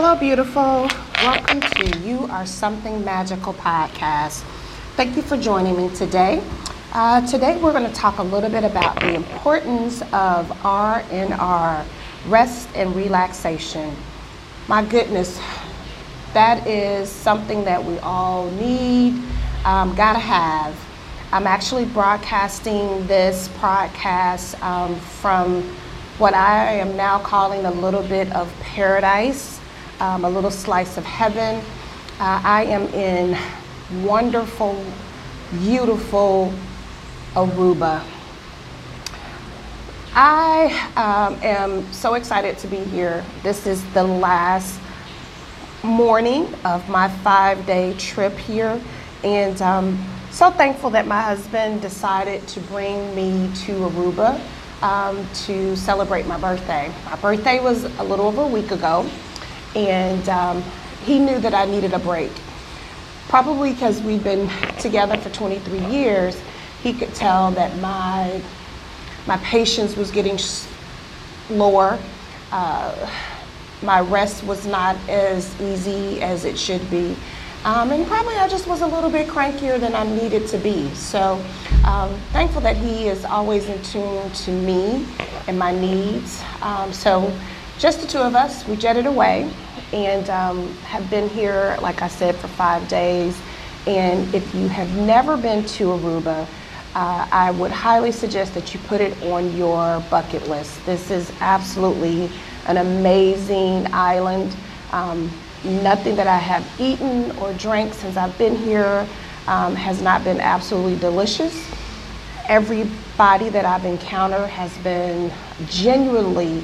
Hello, beautiful. Welcome to You Are Something Magical podcast. Thank you for joining me today. Uh, today, we're going to talk a little bit about the importance of RNR, rest and relaxation. My goodness, that is something that we all need, um, gotta have. I'm actually broadcasting this podcast um, from what I am now calling a little bit of paradise, um, a little slice of heaven. Uh, I am in wonderful, beautiful Aruba. I um, am so excited to be here. This is the last morning of my five day trip here, and um, so thankful that my husband decided to bring me to Aruba um, to celebrate my birthday. My birthday was a little over a week ago, and um, he knew that I needed a break. Probably because we've been together for 23 years, he could tell that my my patience was getting lower. Uh, my rest was not as easy as it should be. Um, and probably I just was a little bit crankier than I needed to be. So um, thankful that he is always in tune to me and my needs. Um, so just the two of us, we jetted away and um, have been here, like I said, for five days. And if you have never been to Aruba, uh, I would highly suggest that you put it on your bucket list. This is absolutely an amazing island. Um, nothing that I have eaten or drank since I've been here um, has not been absolutely delicious. Everybody that I've encountered has been genuinely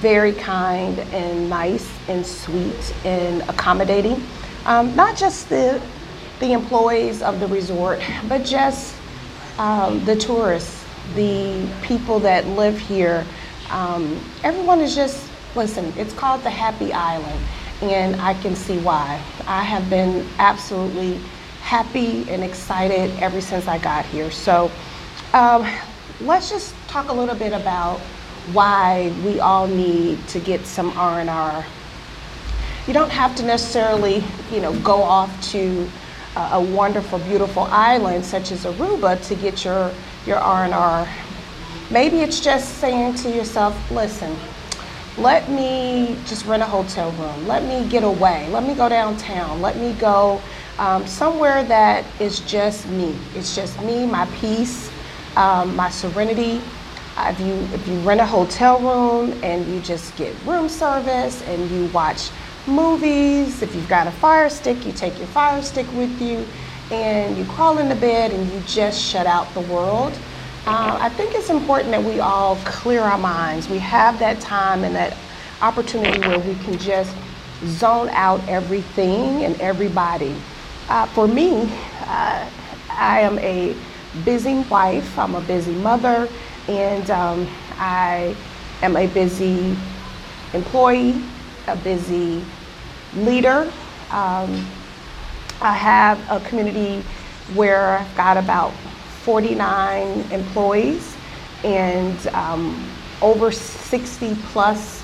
very kind and nice and sweet and accommodating. Um, not just the, the employees of the resort, but just um, the tourists, the people that live here. Um, everyone is just, listen, it's called the Happy Island and I can see why. I have been absolutely happy and excited ever since I got here. So um, let's just talk a little bit about why we all need to get some R&R. You don't have to necessarily, you know, go off to a wonderful, beautiful island such as Aruba to get your your R&R. Maybe it's just saying to yourself, listen, let me just rent a hotel room. Let me get away. Let me go downtown. Let me go um, somewhere that is just me. It's just me, my peace, um, my serenity. Uh, if you if you rent a hotel room and you just get room service and you watch movies, if you've got a fire stick, you take your fire stick with you and you crawl into bed and you just shut out the world. Uh, I think it's important that we all clear our minds. We have that time and that opportunity where we can just zone out everything and everybody. Uh, for me, uh, I am a busy wife, I'm a busy mother, and um, I am a busy employee, a busy leader. Um, I have a community where I've got about 49 employees and um, over 60 plus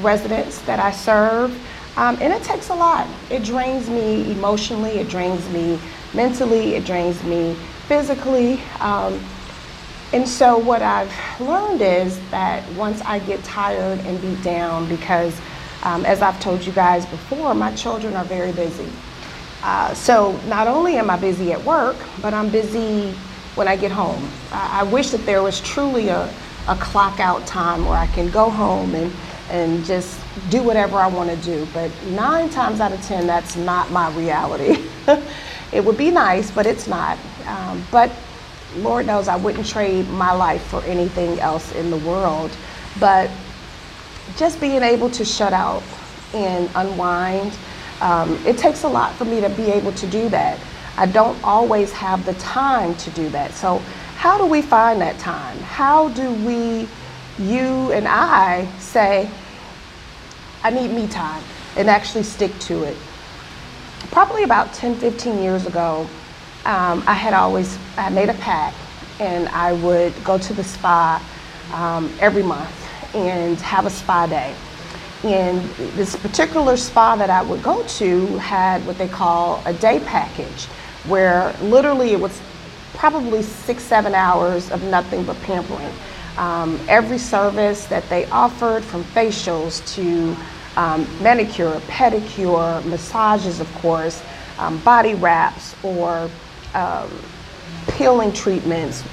residents that I serve. Um, and it takes a lot. It drains me emotionally, it drains me mentally, it drains me physically. Um, and so, what I've learned is that once I get tired and beat down, because um, as I've told you guys before, my children are very busy. Uh, so, not only am I busy at work, but I'm busy when I get home. I, I wish that there was truly a, a clock out time where I can go home and, and just do whatever I want to do. But nine times out of ten, that's not my reality. it would be nice, but it's not. Um, but Lord knows I wouldn't trade my life for anything else in the world. But just being able to shut out and unwind, um, it takes a lot for me to be able to do that. I don't always have the time to do that. So, how do we find that time? How do we, you and I, say, I need me time and actually stick to it? Probably about 10, 15 years ago, um, I had always I made a pact and I would go to the spa um, every month and have a spa day. And this particular spa that I would go to had what they call a day package, where literally it was probably six, seven hours of nothing but pampering. Um, every service that they offered, from facials to um, manicure, pedicure, massages, of course, um, body wraps or um, peeling treatments,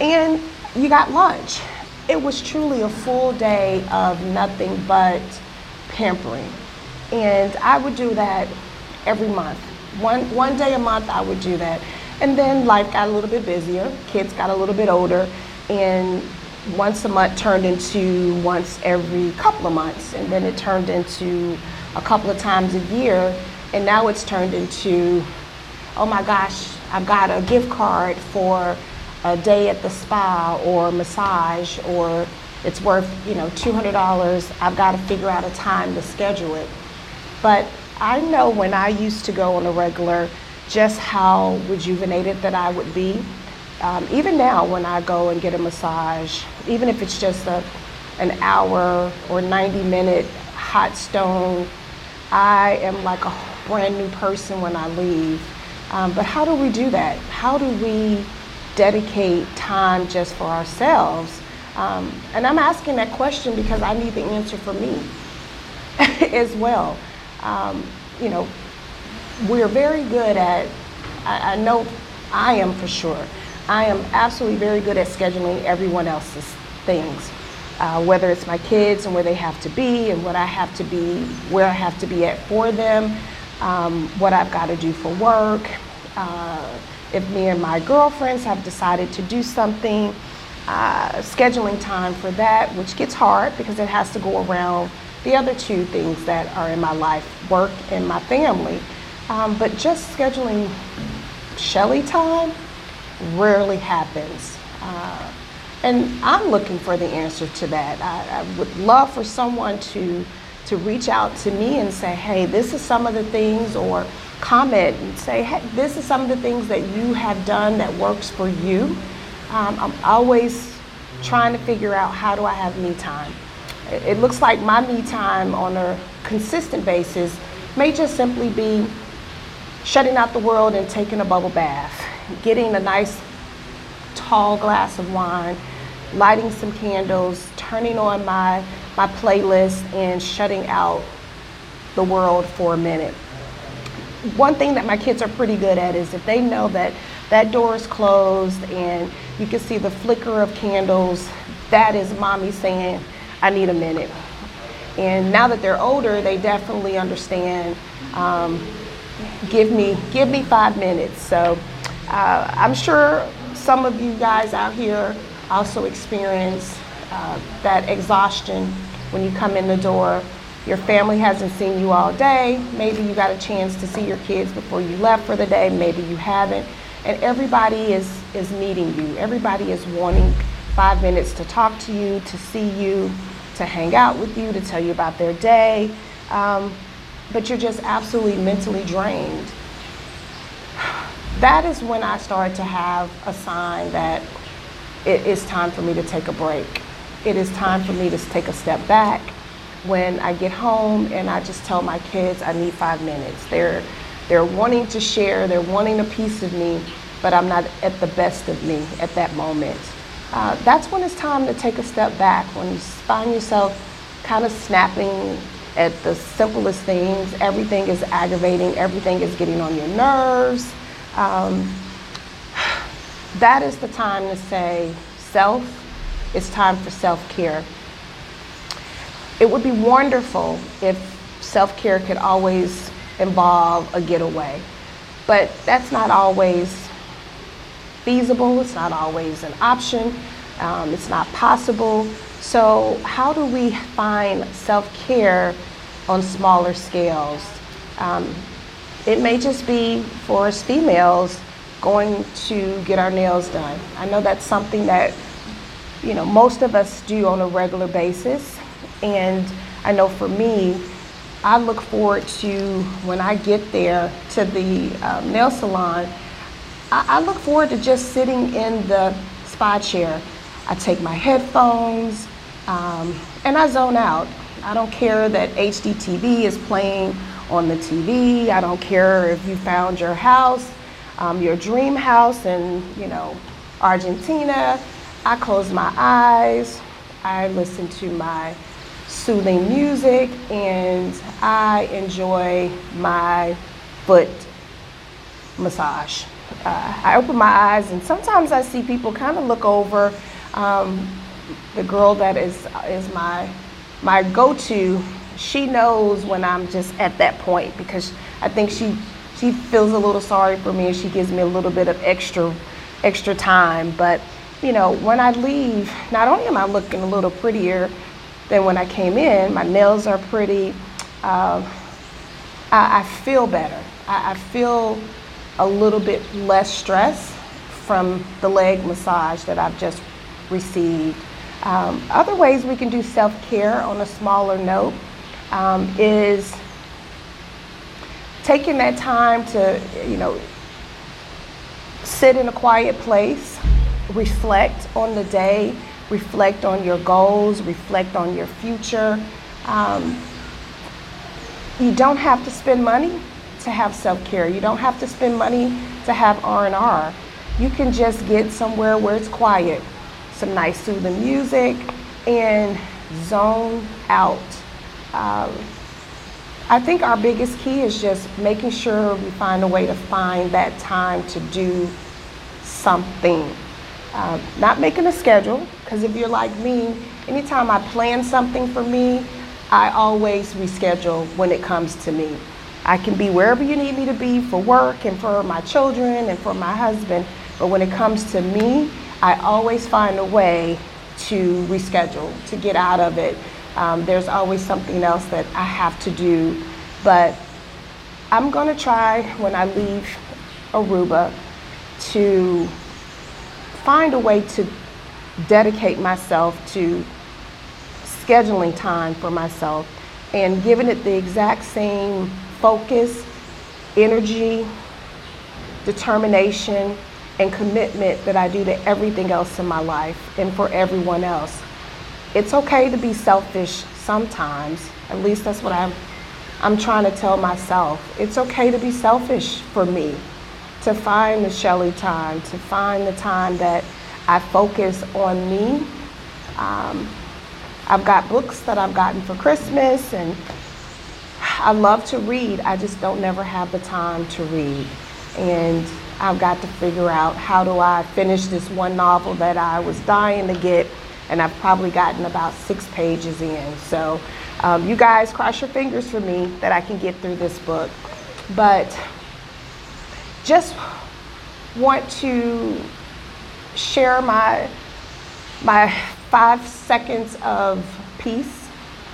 and you got lunch. It was truly a full day of nothing but pampering. And I would do that every month. One, one day a month, I would do that. And then life got a little bit busier, kids got a little bit older, and once a month turned into once every couple of months, and then it turned into a couple of times a year, and now it's turned into, oh my gosh, I've got a gift card for a day at the spa or massage, or it's worth you know $200. I've got to figure out a time to schedule it. But I know when I used to go on a regular, just how rejuvenated that I would be um, even now, when I go and get a massage, even if it's just a, an hour or 90 minute hot stone, I am like a brand new person when I leave. Um, but how do we do that? How do we dedicate time just for ourselves? Um, and I'm asking that question because I need the answer for me as well. Um, you know, we're very good at, I, I know I am for sure I am absolutely very good at scheduling everyone else's things, uh, whether it's my kids and where they have to be and what I have to be, where I have to be at for them, um, what I've got to do for work. Uh, if me and my girlfriends have decided to do something, uh, scheduling time for that, which gets hard because it has to go around the other two things that are in my life work and my family. Um, but just scheduling Shelly time rarely happens. Uh, and I'm looking for the answer to that. I, I, would love for someone to, to reach out to me and say, hey, this is some of the things, or comment and say, hey, this is some of the things that you have done that works for you. Um, I'm always trying to figure out how do I have me time. It, it looks like my me time on a consistent basis may just simply be shutting out the world and taking a bubble bath getting a nice tall glass of wine, lighting some candles, turning on my, my playlist, and shutting out the world for a minute. One thing that my kids are pretty good at is if they know that that door is closed and you can see the flicker of candles, that is mommy saying, I need a minute. And now that they're older, they definitely understand. Um, give me, give me five minutes. So uh, I'm sure some of you guys out here also experience uh, that exhaustion when you come in the door. Your family hasn't seen you all day. Maybe you got a chance to see your kids before you left for the day. Maybe you haven't. And everybody is, is needing you. Everybody is wanting five minutes to talk to you, to see you, to hang out with you, to tell you about their day. Um, but you're just absolutely mentally drained that is when I started to have a sign that it is time for me to take a break. It is time for me to take a step back. When I get home and I just tell my kids I need five minutes. They're they're wanting to share, they're wanting a piece of me, but I'm not at the best of me at that moment. Uh, that's when it's time to take a step back. When you find yourself kind of snapping at the simplest things, everything is aggravating, everything is getting on your nerves um, that is the time to say, self, it's time for self care. It would be wonderful if self care could always involve a getaway, but that's not always feasible, it's not always an option, um, it's not possible. So, how do we find self care on smaller scales? Um, it may just be for us females going to get our nails done. I know that's something that you know most of us do on a regular basis, and I know for me, I look forward to when I get there to the um, nail salon. I, I look forward to just sitting in the spa chair. I take my headphones um, and I zone out. I don't care that HGTV is playing on the TV. I don't care if you found your house, um, your dream house in, you know, Argentina. I close my eyes. I listen to my soothing music and I enjoy my foot massage. Uh, I open my eyes and sometimes I see people kind of look over. Um, the girl that is is my my go-to, she knows when I'm just at that point because I think she she feels a little sorry for me and she gives me a little bit of extra extra time. But you know, when I leave, not only am I looking a little prettier than when I came in, my nails are pretty. Uh, I, I, feel better. I, I feel a little bit less stress from the leg massage that I've just received. Um, other ways we can do self care on a smaller note um, is taking that time to, you know, sit in a quiet place, reflect on the day, reflect on your goals, reflect on your future. Um, you don't have to spend money to have self-care. You don't have to spend money to have R&R. You can just get somewhere where it's quiet, some nice soothing music, and zone out. Um, I think our biggest key is just making sure we find a way to find that time to do something. Uh, not making a schedule, because if you're like me, anytime I plan something for me, I always reschedule when it comes to me. I can be wherever you need me to be for work and for my children and for my husband. But when it comes to me, I always find a way to reschedule, to get out of it. Um, there's always something else that I have to do. But I'm going to try when I leave Aruba to find a way to dedicate myself to scheduling time for myself and giving it the exact same focus, energy, determination, and commitment that I do to everything else in my life and for everyone else. It's okay to be selfish sometimes. At least that's what I'm I'm trying to tell myself. It's okay to be selfish for me. To find the Shelly time, to find the time that I focus on me. Um, I've got books that I've gotten for Christmas and I love to read, I just don't never have the time to read. And I've got to figure out how do I finish this one novel that I was dying to get, and I've probably gotten about six pages in. So um, you guys cross your fingers for me that I can get through this book. But just want to share my my five seconds of peace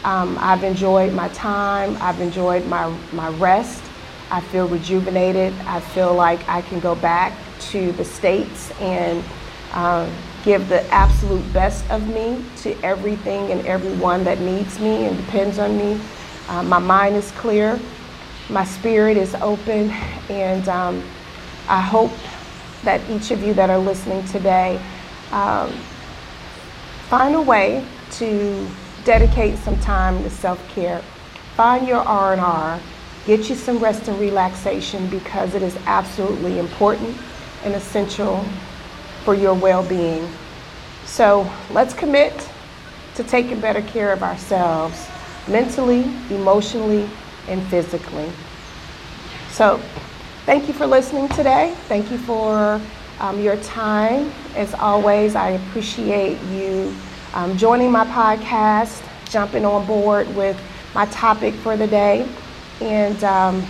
um, I've enjoyed my time. I've enjoyed my, my rest. I feel rejuvenated. I feel like I can go back to the States and uh, give the absolute best of me to everything and everyone that needs me and depends on me. Uh, my mind is clear. My spirit is open. And um, I hope that each of you that are listening today um, find a way to dedicate some time to self-care. Find your R&R. Get you some rest and relaxation because it is absolutely important and essential for your well-being. So let's commit to taking better care of ourselves mentally, emotionally, and physically. So thank you for listening today. Thank you for um, your time. As always, I appreciate you um, joining my podcast, jumping on board with my topic for the day. And um,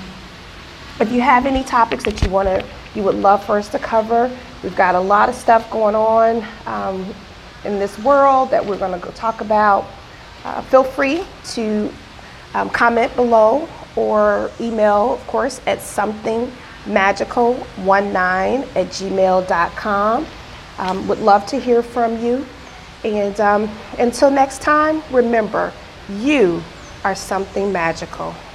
if you have any topics that you want to, you would love for us to cover, we've got a lot of stuff going on um, in this world that we're going to go talk about. Uh, feel free to um, comment below or email, of course, at somethingmagical19 at gmail.com. Um, would love to hear from you. And um, until next time, remember, you are something magical.